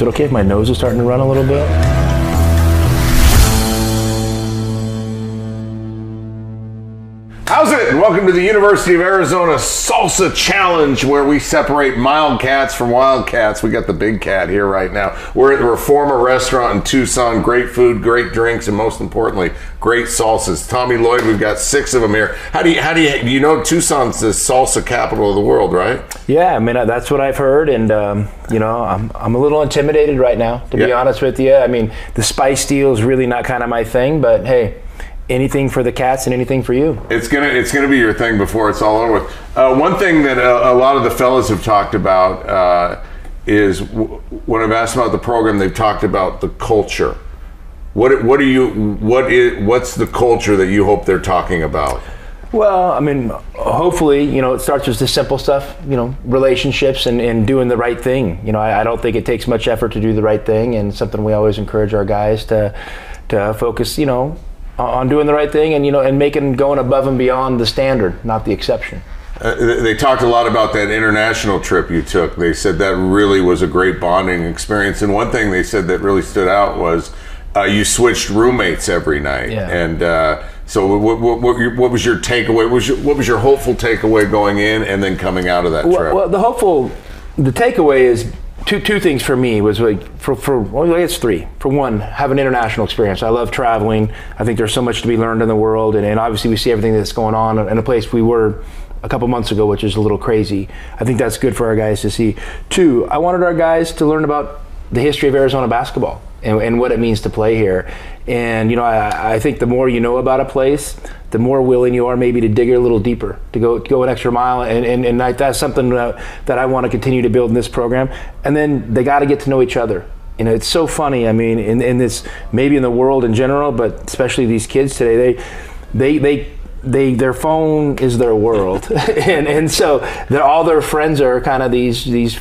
Is it okay if my nose is starting to run a little bit? Welcome to the University of Arizona Salsa Challenge, where we separate mild cats from wild cats. We got the big cat here right now. We're at the Reforma Restaurant in Tucson. Great food, great drinks, and most importantly, great salsas. Tommy Lloyd, we've got six of them here. How do you, how do you, you know Tucson's the salsa capital of the world, right? Yeah, I mean uh, that's what I've heard, and um, you know I'm I'm a little intimidated right now, to be honest with you. I mean the spice deal is really not kind of my thing, but hey, anything for the cats and anything for you. It's gonna it's gonna be your thing before it's all over with. Uh, one thing that a, a lot of the fellas have talked about uh, is w- when I've asked about the program, they've talked about the culture. What what are you what is what's the culture that you hope they're talking about? Well, I mean, hopefully, you know, it starts with the simple stuff, you know, relationships and, and doing the right thing. You know, I, I don't think it takes much effort to do the right thing, and something we always encourage our guys to to focus, you know, on doing the right thing and you know and making going above and beyond the standard, not the exception. Uh, they talked a lot about that international trip you took. They said that really was a great bonding experience. And one thing they said that really stood out was uh, you switched roommates every night. Yeah. And uh, so, what, what, what, what was your takeaway? What was your, what was your hopeful takeaway going in and then coming out of that Well, trip? well, the hopeful, the takeaway is two two things for me was like for for well, it's three. For one, have an international experience. I love traveling. I think there's so much to be learned in the world, and, and obviously we see everything that's going on in a place we were a couple months ago, which is a little crazy. I think that's good for our guys to see. Two, I wanted our guys to learn about the history of Arizona basketball and, and what it means to play here. And you know, I, I think the more you know about a place, the more willing you are maybe to dig a little deeper, to go go an extra mile. And, and, and I, that's something that, that I want to continue to build in this program. And then they got to get to know each other. You know, it's so funny. I mean, in, in this maybe in the world in general, but especially these kids today, they they they they their phone is their world, and and so all their friends are kind of these these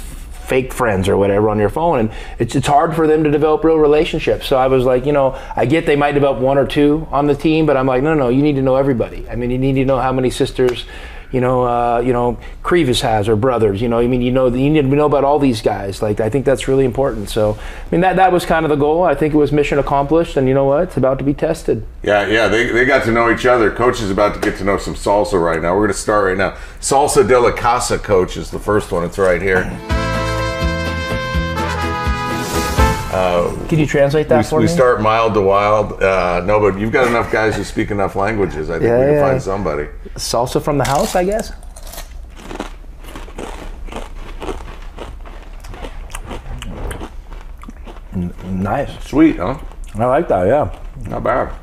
fake friends or whatever on your phone, and it's it's hard for them to develop real relationships. So I was like, you know, I get they might develop one or two on the team, but I'm like, no, no, you need to know everybody. I mean, you need to know how many sisters. You know, uh, you know, Krivas has or brothers. You know, I mean, you know, you need to know about all these guys. Like, I think that's really important. So, I mean, that that was kind of the goal. I think it was mission accomplished, and you know what? It's about to be tested. Yeah, yeah, they, they got to know each other. Coach is about to get to know some salsa right now. We're going to start right now. Salsa de la Casa, coach, is the first one. It's right here. Can you translate that We, for we me? We start mild to wild. Uh, no, but you've got enough guys who speak enough languages. I think Yeah, we can yeah. find somebody. salsa from the house, I guess. Nice. Sweet, huh? I like that. Yeah, Not bad.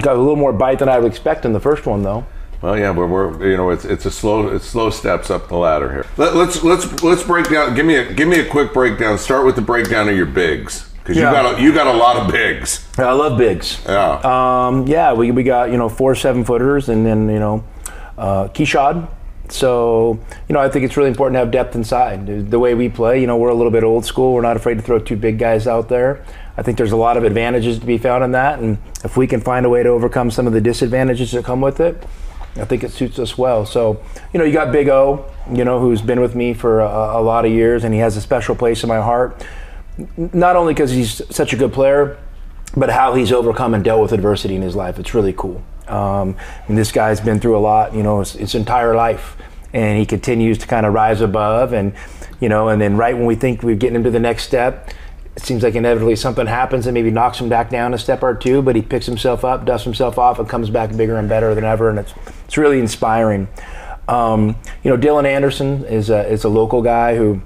got a little more bite than I would expect in the first one, though. Well, yeah, but we're you know it's it's a slow it's slow steps up the ladder here. Let, let's let's let's break down. Give me a give me a quick breakdown. Start with the breakdown of your bigs because Yeah. you got a, you got a lot of bigs. I love bigs. Yeah. Um, yeah, we, we got you know four seven footers and then you know uh. So you know I think it's really important to have depth inside. The- The way we play, you know, we're a little bit old school. We're not afraid to throw two big guys out there. I think there's a lot of advantages to be found in that, and if we can find a way to overcome some of the disadvantages that come with it, I think it suits us well. So you know, you got Big O, you know, who's been with me for a, a lot of years, and he has a special place in my heart. Not only because he's such a good player, but how he's overcome and dealt with adversity in his life. It's really cool. Um, and this guy's been through a lot, you know, his, his entire life, and he continues to kind of rise above. And you know, and then right when we think we're getting him to the next step, it seems like inevitably something happens and maybe knocks him back down a step or two. But he picks himself up, dusts himself off, and comes back bigger and better than ever. And it's it's really inspiring. Um, you know, Dylan Anderson is a is a local guy who.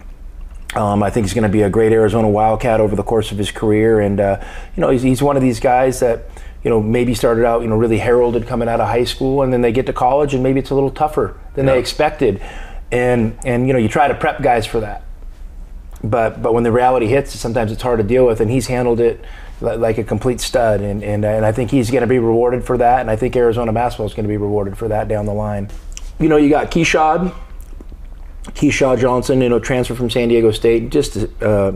Um, I think he's going to be a great Arizona Wildcat over the course of his career, and uh, you know he's, he's one of these guys that you know maybe started out you know really heralded coming out of high school, and then they get to college, and maybe it's a little tougher than they expected, and and you know you try to prep guys for that, but but when the reality hits, sometimes it's hard to deal with, and he's handled it li- like a complete stud, and and, and I think he's going to be rewarded for that, and I think Arizona basketball is going to be rewarded for that down the line. You know, you got Keyshad, Keshad Johnson, you know, transfer from San Diego State, just uh,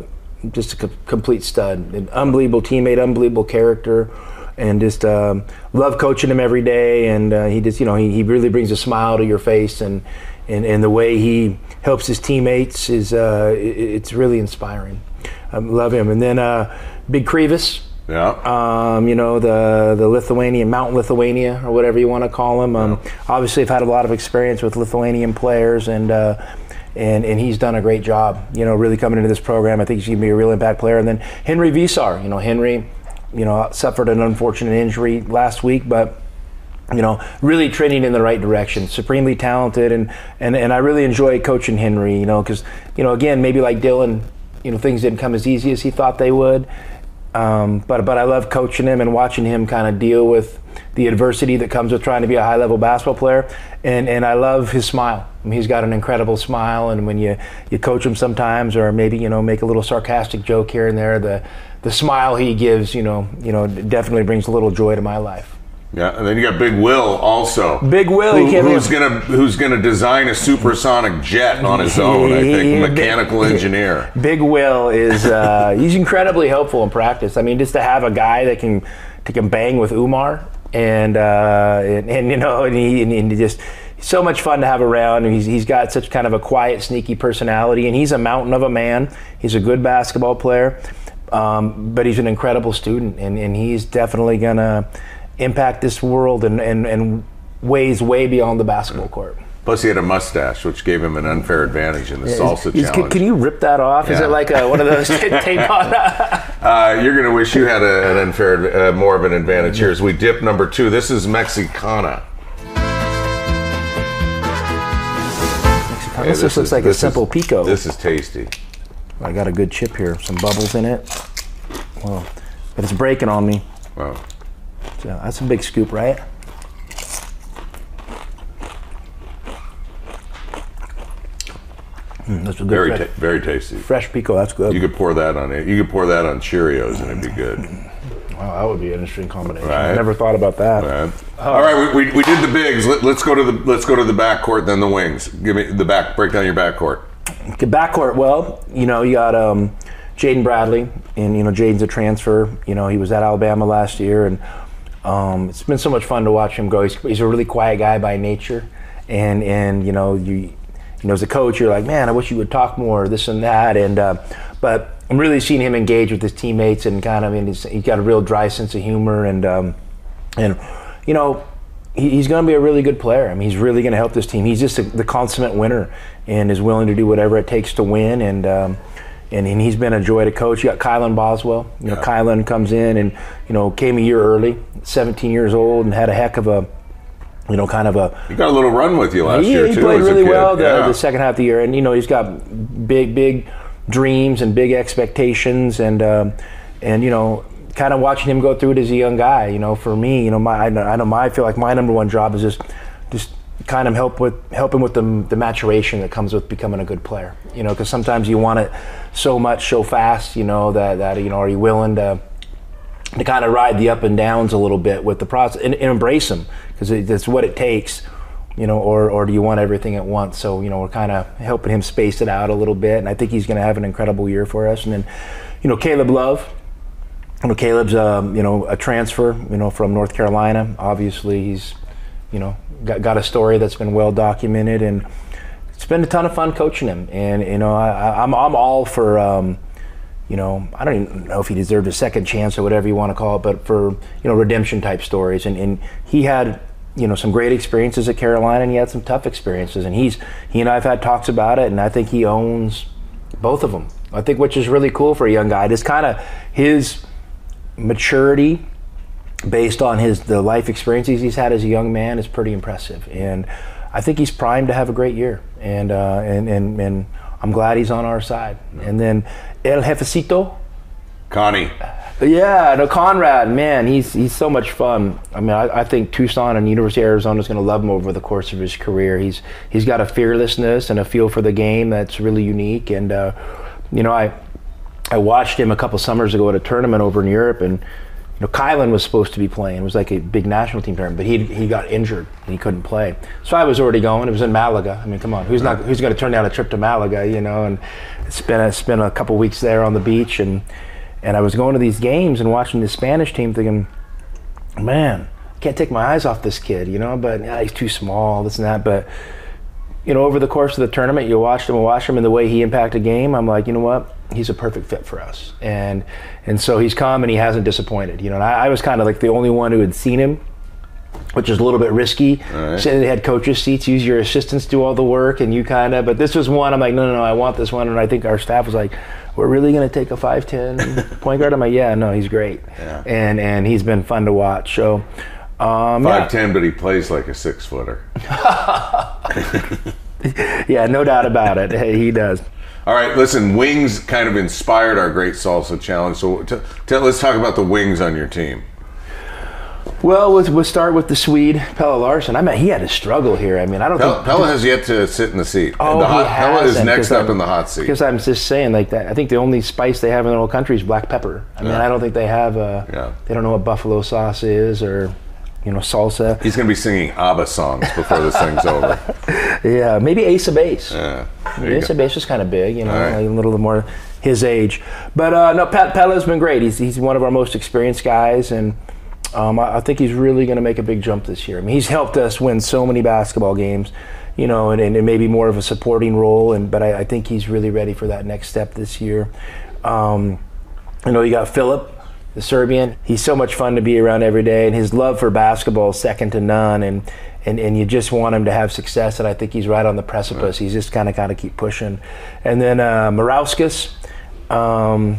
just a co- complete stud, an unbelievable teammate, unbelievable character, and just um, love coaching him every day. And uh, he just, you know, he, he really brings a smile to your face, and and, and the way he helps his teammates is uh, i- it's really inspiring. I love him. And then uh, Big Krivas, Yeah. um, you know, the the Lithuanian Mount Lithuania or whatever you want to call him. Um, Obviously, I've had a lot of experience with Lithuanian players, and uh, and and he's done a great job. You know, really coming into this program, I think he's going to be a real impact player. And then Henri Veesaar, you know, Henri, you know, suffered an unfortunate injury last week, but you know, really trending in the right direction. Supremely talented, and and, and I really enjoy coaching Henri. You know, because you know, again, maybe like Dylan, you know, things didn't come as easy as he thought they would. Um, but but I love coaching him and watching him kind of deal with the adversity that comes with trying to be a high level basketball player. And and I love his smile. I mean, he's got an incredible smile, and when you you coach him sometimes, or maybe you know make a little sarcastic joke here and there, the the smile he gives, you know, you know, definitely brings a little joy to my life. Yeah, and then you got Big Will also. Big Will, who- who's in- gonna who's gonna design a supersonic jet on his own? I think mechanical engineer. Big Will is uh, he's incredibly helpful in practice. I mean, just to have a guy that can that can bang with Oumar and uh, and, and you know and he and, and he just so much fun to have around. He's he's got such kind of a quiet, sneaky personality, and he's a mountain of a man. He's a good basketball player, um, but he's an incredible student, and, and he's definitely gonna impact this world and and, and ways way beyond the basketball court. Plus, he had a mustache, which gave him an unfair advantage in the salsa Is- challenge. can you rip that off? Is it like a, one of those tape on? Uh, you're going to wish you had a, an unfair, uh, more of an advantage here as we dip number two. This is Mexicana. Hey, this just looks like a this is- simple pico. This is tasty. I got a good chip here, some bubbles in it. Well, but it's breaking on me. Wow. So that's a big scoop, right? Mm, that's a good Very, fresh, ta- very tasty. fresh pico. That's good. You could pour that on it. You could pour that on Cheerios and it'd be good. wow, that would be an interesting combination. Right. I never thought about that. Right. All right, we, we, we did the bigs. Let, let's go to the let's go to the backcourt, then the wings. Give me the back. Break down your back backcourt. Okay, backcourt, well, you know, you got um, Jaden Bradley, and you know, Jaden's a transfer. You know, he was at Alabama last year, and um, it's been so much fun to watch him go. He's, he's a really quiet guy by nature, and and you know, you you know, as a coach, you're like, man, I wish you would talk more, this and that, and uh, but I'm really seeing him engage with his teammates and kind of, and he's, he's got a real dry sense of humor, and um, and you know he, he's going to be a really good player. I mean, he's really going to help this team. He's just a, the consummate winner and is willing to do whatever it takes to win. And um, and, and he's been a joy to coach. You got Kylan Boswell. You know, Yeah. Kylan comes in and you know came a year early, 17 years old, and had a heck of a you know kind of a You got a little run with you last he, year he too. played really well the, Yeah. the second half of the year, and you know he's got big, big dreams and big expectations, and um, and you know, kind of watching him go through it as a young guy. You know, for me, you know, my I know, I know my I feel like my number one job is just just kind of help with helping with the, the maturation that comes with becoming a good player. You know, because sometimes you want it so much so fast. You know that that you know, are you willing to to kind of ride the up and downs a little bit with the process and, and embrace them because that's what it takes, you know, or, or do you want everything at once? So, you know, we're kind of helping him space it out a little bit. And I think he's going to have an incredible year for us. And then, you know, Caleb Love, you know, Caleb's, um, you know, a transfer, you know, from North Carolina. Obviously, he's, you know, got, got a story that's been well documented. And it's been a ton of fun coaching him. And, you know, I, I- I'm, I'm all for, um, you know, I don't even know if he deserved a second chance or whatever you want to call it, but for, you know, redemption type stories. And, and he had, you know, some great experiences at Carolina and he had some tough experiences. And he's, he and I have had talks about it and I think he owns both of them. I think which is really cool for a young guy. It is kind of his maturity based on his the life experiences he's had as a young man is pretty impressive. And I think he's primed to have a great year. And, uh, and, and, and I'm glad he's on our side. And then El Jefecito, Connie. yeah, no, Conrad, man, he's he's so much fun. I mean, I, I think Tucson and University of Arizona is going to love him over the course of his career. He's he's got a fearlessness and a feel for the game that's really unique. And uh, you know, I I watched him a couple summers ago at a tournament over in Europe, and you know, Kylan was supposed to be playing. It was like a big national team tournament, but he he got injured and he couldn't play. So I was already going. It was in Malaga. I mean, come on, who's not who's going to turn down a trip to Malaga? You know, and spent a, spent a couple weeks there on the beach, and and I was going to these games and watching the Spanish team, thinking, man, I can't take my eyes off this kid. You know, but yeah, he's too small, this and that, but you know, over the course of the tournament, you watched him and watched him and the way he impacted a game. I'm like, you know what? He's a perfect fit for us. And and so he's come and he hasn't disappointed. You know, and I, I was kind of like the only one who had seen him, which is a little bit risky. right. Sitting in the head coaches' seats, use your assistants do all the work, and you kind of. But this was one. I'm like, no, no, no, I want this one. And I think our staff was like, we're really going to take a five ten point guard. I'm like, yeah, no, he's great. Yeah. And and he's been fun to watch. So. Um, yeah. Five ten, but he plays like a six footer. yeah, no doubt about it. Hey, he does. All right, listen. Wings kind of inspired our great salsa challenge. So t- t- let's talk about the wings on your team. Well, we'll, we'll start with the Swede, Pelle Larsson. I mean, he had a struggle here. I mean, I don't Pelle, think. Pelle has yet to sit in the seat. Oh, the he Pelle is next up I'm- in the hot seat. Because I'm just saying, like that. I think the only spice they have in the whole country is black pepper. I mean, Yeah. I don't think they have. Uh, Yeah. They don't know what buffalo sauce is or, you know, salsa. He's going to be singing ABBA songs before this thing's over. Yeah, maybe Ace of Base. Yeah. Ace go. of Base is kind of big, you know, right. like a little more his age. But uh, no, Pat Pelle's been great. He's he's one of our most experienced guys, and um, I, I think he's really going to make a big jump this year. I mean, he's helped us win so many basketball games, you know, and, and, maybe more of a supporting role. And but I, I think he's really ready for that next step this year. Um, you know, you got Philip, the Serbian. He's so much fun to be around every day, and his love for basketball is second to none. And and, and you just want him to have success, and I think he's right on the precipice. He's just kind of kind of keep pushing. And then uh, Murauskas, um,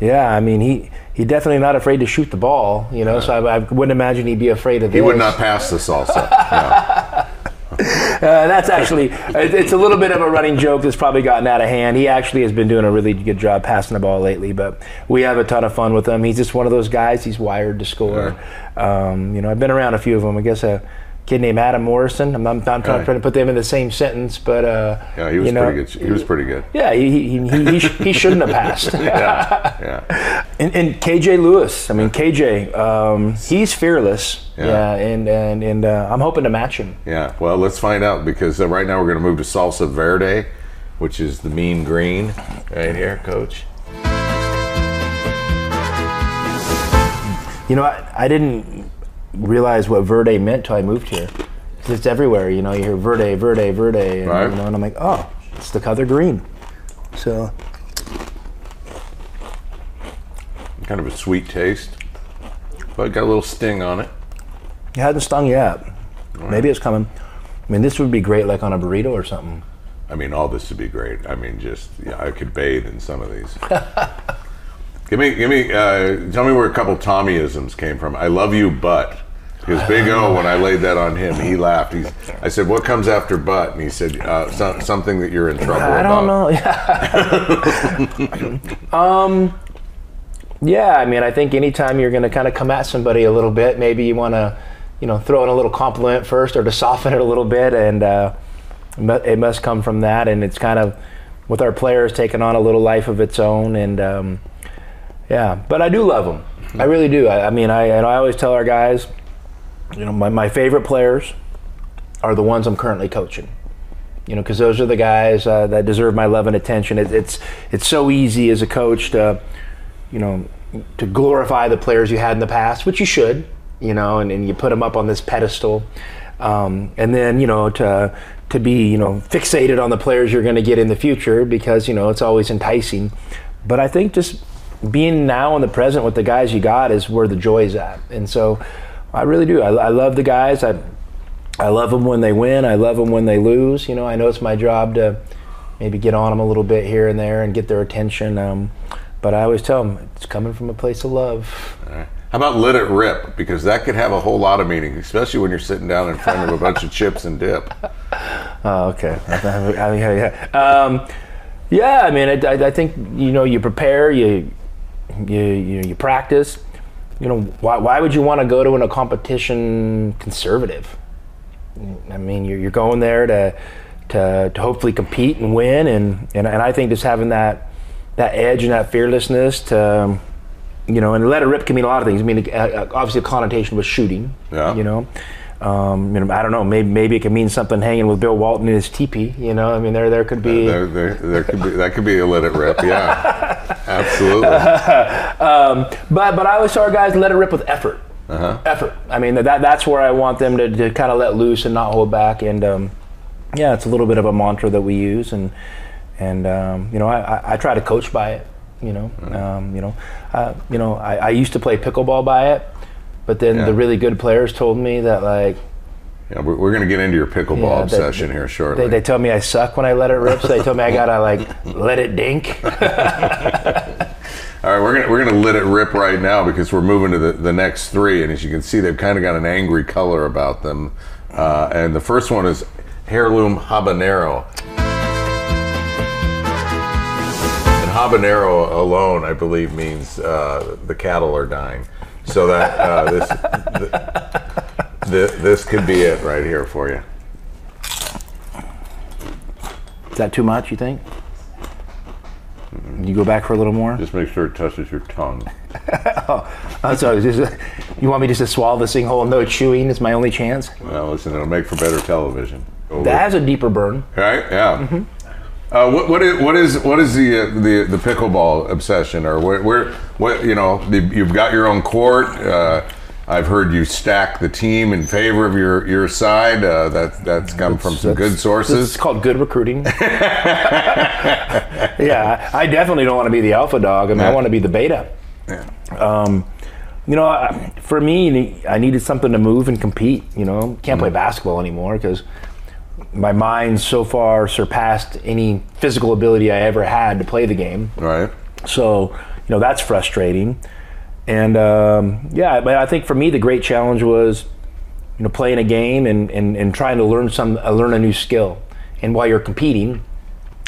yeah, I mean he. He definitely not afraid to shoot the ball, you know. So I, I wouldn't imagine he'd be afraid of He this. would not pass the salsa. No. Uh, that's actually it's a little bit of a running joke that's probably gotten out of hand. He actually has been doing a really good job passing the ball lately, but we have a ton of fun with him. He's just one of those guys. He's wired to score. Um, you know, I've been around a few of them. I guess a kid named Adam Morrison. I'm not, I'm Right. trying to put them in the same sentence, but uh, Yeah, he was you know, pretty good. He was pretty good. Yeah, he he, he, he, sh- he shouldn't have passed. Yeah. Yeah. And, and KJ Lewis, I mean KJ, um, he's fearless. Yeah. Yeah, and and and uh, I'm hoping to match him. Yeah, well, let's find out because uh, right now we're going to move to Salsa Verde, which is the mean green right here, coach. You know, I, I didn't realize what verde meant till I moved here. 'Cause It's everywhere, you know. You hear verde, verde, verde, and, Right. you know, and I'm like, oh, it's the color green. So Kind of a sweet taste, but got a little sting on it. it hasn't stung yet. Maybe it's coming. I mean, this would be great, like on a burrito or something. I mean, all this would be great. I mean, just yeah, I could bathe in some of these. give me, give me, uh, tell me where a couple Tommyisms came from. I love you, but because Big O, when I laid that on him, he laughed. He's, I said, "What comes after but?" And he said, uh, so, "Something that you're in trouble with. I don't know. Yeah. um, yeah, I mean, I think anytime you're going to kind of come at somebody a little bit, maybe you want to, you know, throw in a little compliment first or to soften it a little bit, and uh, it it must come from that. And it's kind of with our players taking on a little life of its own, and um, yeah. But I do love them. I really do. I, I mean, I and I always tell our guys, you know, my, my favorite players are the ones I'm currently coaching you know, because those are the guys uh, that deserve my love and attention. It, it's it's so easy as a coach to, you know, to glorify the players you had in the past, which you should, you know, and, and you put them up on this pedestal, um, and then you know to to be you know fixated on the players you're going to get in the future because you know it's always enticing. But I think just being now in the present with the guys you got is where the joy's at, and so I really do. I, I love the guys. I I love them when they win. I love them when they lose. You know, I know it's my job to maybe get on them a little bit here and there and get their attention. Um, but I always tell them it's coming from a place of love. How about let it rip? Because that could have a whole lot of meaning, especially when you're sitting down in front of a bunch of chips and dip. Oh, okay. yeah, yeah. Um, yeah, I mean, I, I think you know, you prepare, you you you, you practice. You know, why, why would you want to go to an, a competition conservative? I mean, you're, you're going there to, to to hopefully compete and win, and, and and I think just having that that edge and that fearlessness to, you know, and let it rip can mean a lot of things. I mean, uh, obviously, a connotation with shooting. Yeah. You know, um, you know, I don't know. Maybe maybe it could mean something hanging with Bill Walton in his teepee. You know, I mean, there there could be. There, there, there could be that could be a let it rip. Yeah, absolutely. Um, but but I always tell our guys let it rip with effort. Uh-huh. Effort. I mean that that's where I want them to, to kind of let loose and not hold back. And um, yeah, it's a little bit of a mantra that we use, and and um, you know, I, I, I try to coach by it. You know, um, you know, uh, you know, I, I used to play pickleball by it, but then Yeah. the really good players told me that like Yeah, we're, we're going to get into your pickleball Yeah, they- obsession here shortly. they, they tell me I suck when I let it rip, so they told me I gotta like let it dink. All right, we're gonna we're gonna let it rip right now because we're moving to the, the next three, and as you can see, they've kind of got an angry color about them. Uh, and the first one is heirloom habanero. And habanero alone, I believe, means uh, the cattle are dying. So that uh, this th- th- this could be it right here for you. Is that too much? You think? You go back for a little more. Just make sure it touches your tongue. Oh, so just, you want me just to swallow this thing whole? No chewing is my only chance. Well, listen, it'll make for better television. Over. That has a deeper burn. Right? Yeah. Uh, what, what is what is what is the uh, the the pickleball obsession or where, where what you know the, you've got your own court. Uh, I've heard you stack the team in favor of your your side. Uh, that that's come from some good sources. It's called good recruiting. yeah, I definitely don't want to be the alpha dog. I mean, I want to be the beta. Um, you know, for me, I needed something to move and compete. You know, can't play basketball anymore because my mind so far surpassed any physical ability I ever had to play the game. Right. So, you know, that's frustrating. And um, yeah, but I think for me, the great challenge was, you know, playing a game and, and, and trying to learn some, uh, learn a new skill. And while you're competing,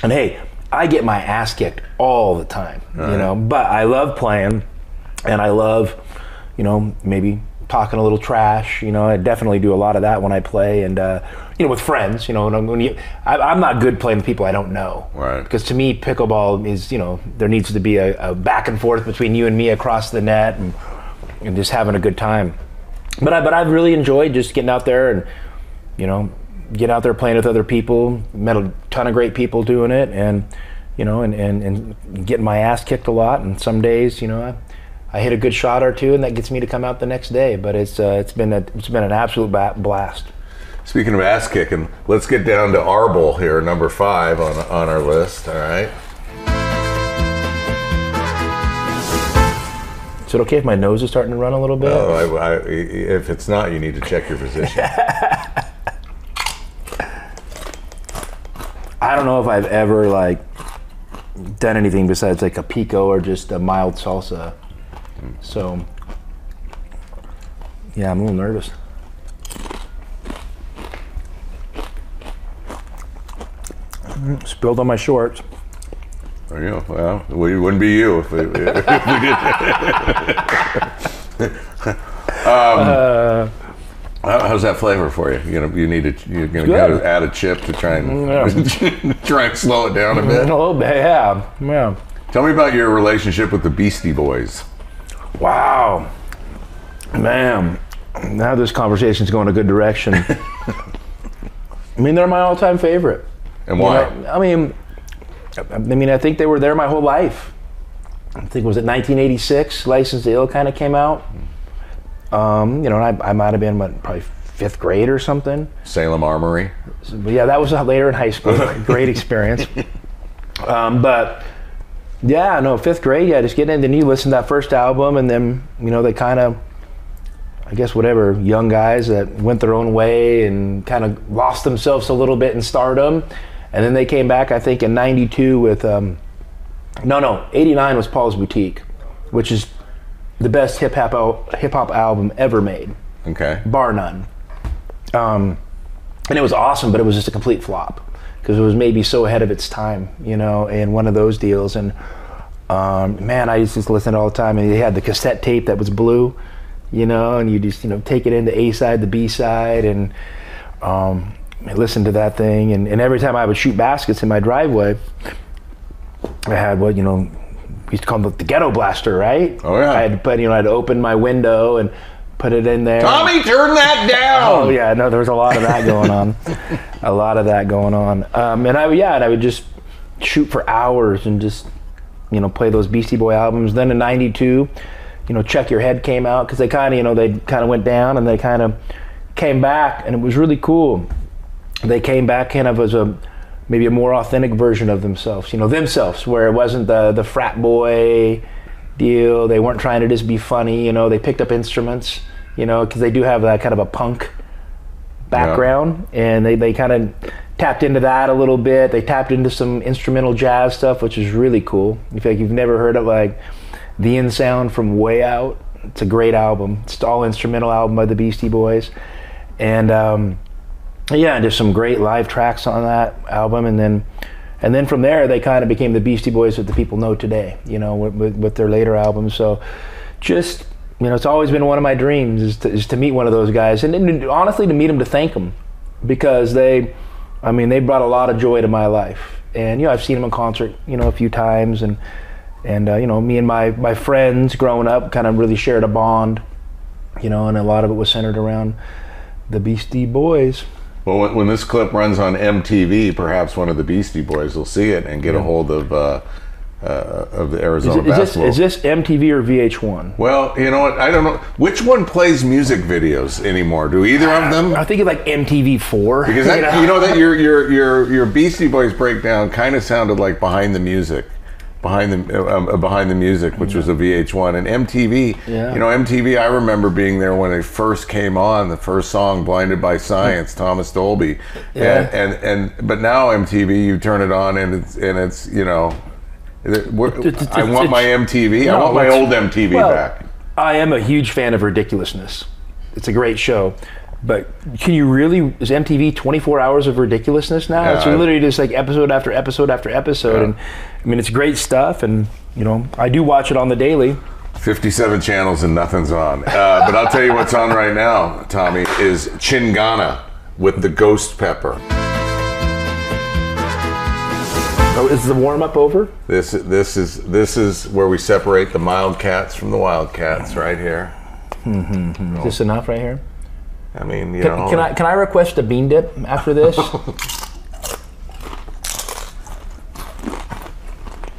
and hey, I get my ass kicked all the time, you know, but I love playing and I love, you know, maybe talking a little trash. You know, I definitely do a lot of that when I play, and uh, you know, with friends. You know, when, I'm- when you, I, I'm not good playing with people I don't know. Right. Because to me, pickleball is you know there needs to be a, a back and forth between you and me across the net, and, and just having a good time. But I but I've really enjoyed just getting out there and you know getting out there playing with other people. Met a ton of great people doing it, and you know, and, and, and getting my ass kicked a lot. And some days, you know, I, I hit a good shot or two, and that gets me to come out the next day. But it's uh, it's been a, it's been an absolute blast. Speaking of ass kicking, let's get down to Arbol here, number five on on our list. All right. Is it okay if my nose is starting to run a little bit? Oh, I, I, if it's not, you need to check your position. I don't know if I've ever like done anything besides like a pico or just a mild salsa. So yeah, I'm a little nervous. Spilled on my shorts. You know, well, we wouldn't be you if we, if we did. um, how- how's that flavor for you? You know, you need to you're gonna gotta add a chip to try and try and slow it down a A bit. little bit, yeah, yeah. Tell me about your relationship with the Beastie Boys. Wow, man. Now this conversation's going a good direction. I mean, they're my all-time favorite. And You why? know, I mean, I mean, I think they were there my whole life. I think it was it 1986. License to Ill kind of came out. Um, you know, and I, I might have been what, probably fifth grade or something. Salem Armory. But yeah, that was later in high school. Great experience. Um, but yeah, no, fifth grade. Yeah, just getting in. Then you listen to that first album, and then you know they kind of, I guess, whatever young guys that went their own way and kind of lost themselves a little bit in stardom, and then they came back. I think in '92 with, um, no, no, '89 was Paul's Boutique, which is the best hip hop al- hip hop album ever made Okay. bar none. Um, and it was awesome, but it was just a complete flop because it was maybe so ahead of its time, you know, in one of those deals. And um, man, I used to just listen all the time, and they had the cassette tape that was blue, you know, and you just you know take it into A side, the B side, and um, I listened to that thing. And, and every time I would shoot baskets in my driveway, I had what you know we used to call them the ghetto blaster, right? Oh, yeah. I had put you know I'd open my window and put it in there. Tommy, turn that down. Oh yeah, no, there was a lot of that going on, a lot of that going on. Um, and I yeah, and I would just shoot for hours and just you know play those Beastie Boy albums. Then in '92, you know, Check Your Head came out because they kind of you know they kind of went down and they kind of came back, and it was really cool. They came back kind of as a maybe a more authentic version of themselves. You know, themselves, where it wasn't the the frat boy deal. They weren't trying to just be funny. You know, they picked up instruments. You know, because they do have that kind of a punk background, and they they kind of tapped into that a little bit. They tapped into some instrumental jazz stuff, which is really cool. If like you've never heard of like the In Sound from Way Out, it's a great album. It's all instrumental album by the Beastie Boys, and um, yeah, there's some great live tracks on that album, and then and then from there they kind of became the Beastie Boys that the people know today. You know, with, with, with their later albums. So just you know, it's always been one of my dreams is to, is to meet one of those guys, and, and honestly to meet them to thank them because they, I mean, they brought a lot of joy to my life. And you know, I've seen them in concert, you know, a few times, and and uh, you know, me and my my friends growing up kind of really shared a bond, you know, and a lot of it was centered around the Beastie Boys. Well, when, when this clip runs on MTV, perhaps one of the Beastie Boys will see it and get a hold of uh, uh, of the Is, Arizona it- is this basketball. is this MTV or VH1? well, you know what? I don't know which one plays music videos anymore. Do either of them? I think it's like MTV4. Because that, you know that your your your your Beastie Boys breakdown kind of sounded like behind the music, behind the uh, um, behind the music, which was a VH1 and MTV. Yeah. You know MTV. I remember being there when it first came on. The first song, "Blinded by Science," Thomas Dolby. Yeah. And, and and but now MTV, you turn it on and it's and it's you know. it- we're- It's- it's- I want my MTV. I want my old MTV well, back. I am a huge fan of ridiculousness. It's a great show. But can you really is MTV 24 hours of ridiculousness now? Yeah, it's literally just like episode after episode after episode Yeah. and I mean it's great stuff and you know, I do watch it on the daily. 57 channels and nothing's on. Uh, but I'll tell you what's on right now, Tommy, is Chingana with the ghost pepper. Oh, is the warm up over? This this is this is where we separate the mild cats from the wildcats right here. Is this enough right here? I mean, you Can, know, can I can I request a bean dip after this?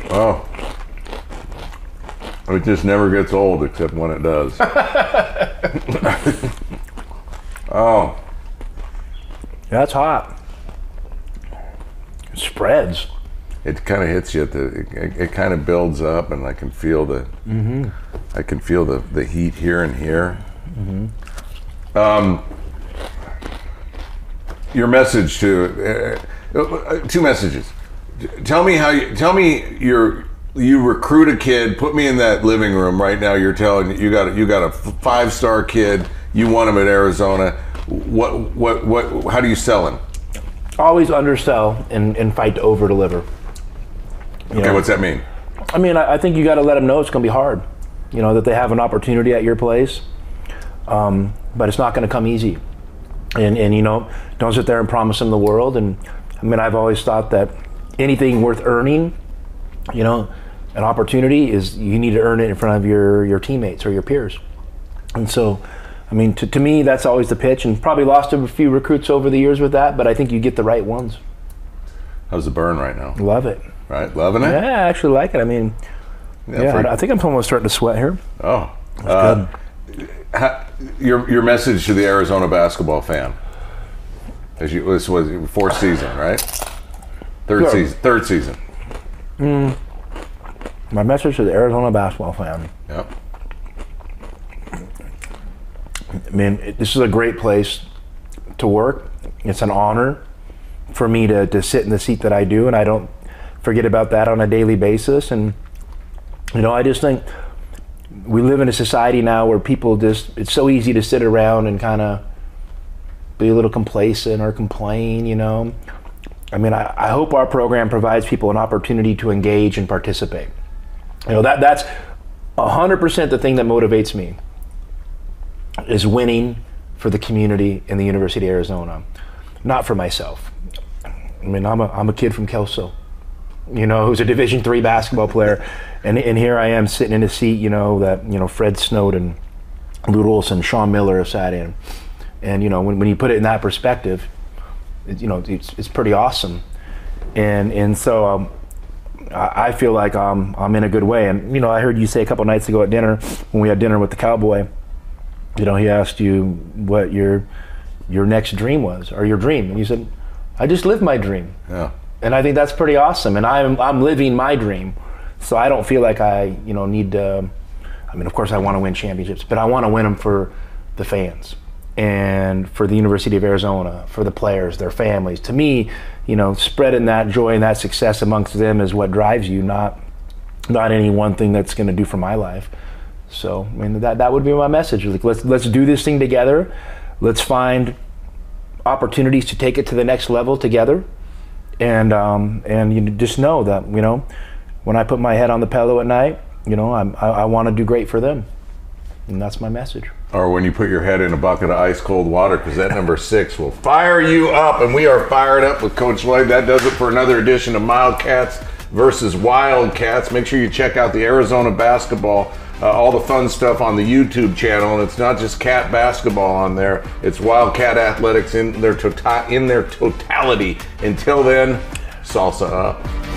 oh, it just never gets old except when it does. oh, That's hot. It spreads. it kind of hits you at the. It, it kind of builds up, and I can feel the. Mm-hmm. I can feel the the heat here and here. Mm-hmm. Um, your message to uh, uh, two messages. Tell me how you tell me your you recruit a kid. Put me in that living room right now. You're telling you got you got a five star kid. You want him at Arizona. What what what? How do you sell him? Always undersell and, and fight to over deliver. Okay, what's that mean? I mean, I, I think you got to let them know it's going to be hard. You know that they have an opportunity at your place, um, but it's not going to come easy. And and you know, don't sit there and promise them the world. And I mean, I've always thought that anything worth earning, you know, an opportunity is you need to earn it in front of your your teammates or your peers. And so, I mean, to, to me, that's always the pitch. And probably lost a few recruits over the years with that, but I think you get the right ones. How's the burn right now? Love it. Right, loving it. Yeah, I actually like it. I mean, yeah, for- I, I think I'm almost starting to sweat here. Oh, uh, ha- your your message to the Arizona basketball fan? As you this was your fourth season, right? Third Sure. season. Third season. Mm. My message to the Arizona basketball fan. Yep. I mean, it, this is a great place to work. It's an honor for me to, to sit in the seat that I do, and I don't forget about that on a daily basis. And, you know, I just think we live in a society now where people just, it's so easy to sit around and kind of be a little complacent or complain, you know. I mean, I, I hope our program provides people an opportunity to engage and participate. You know, that that's 100% the thing that motivates me is winning for the community in the University of Arizona, not for myself. I mean, I'm a, I'm a kid from Kelso, you know, who's a Division three basketball player, and and here I am sitting in a seat, you know, that you know Fred Snowden, Lute Olson, Sean Miller have sat in, and you know when, when you put it in that perspective, it, you know it's it's pretty awesome, and and so um, I I feel like I'm I'm in a good way, and you know I heard you say a couple nights ago at dinner when we had dinner with the cowboy you know, he asked you what your your next dream was or your dream, and you said, "I just lived my dream." Yeah. And I think that's pretty awesome. And I'm I'm living my dream, so I don't feel like I you know need to. I mean, of course, I want to win championships, but I want to win them for the fans and for the University of Arizona, for the players, their families. To me, you know, spreading that joy and that success amongst them is what drives you, not not any one thing that's going to do for my life. So, I mean, that that would be my message. Like, let's let's do this thing together. Let's find opportunities to take it to the next level together, and um, and you just know that you know, when I put my head on the pillow at night, you know, I'm, I, I want to do great for them, and that's my message. Or when you put your head in a bucket of ice cold water, because that number six will fire you up, and we are fired up with Coach Lloyd. That does it for another edition of Mildcats versus Wildcats. Make sure you check out the Arizona basketball, uh, all the fun stuff on the YouTube channel, and it's not just cat basketball on there. It's Wildcat athletics in their tota- in their totality. Until then, salsa up.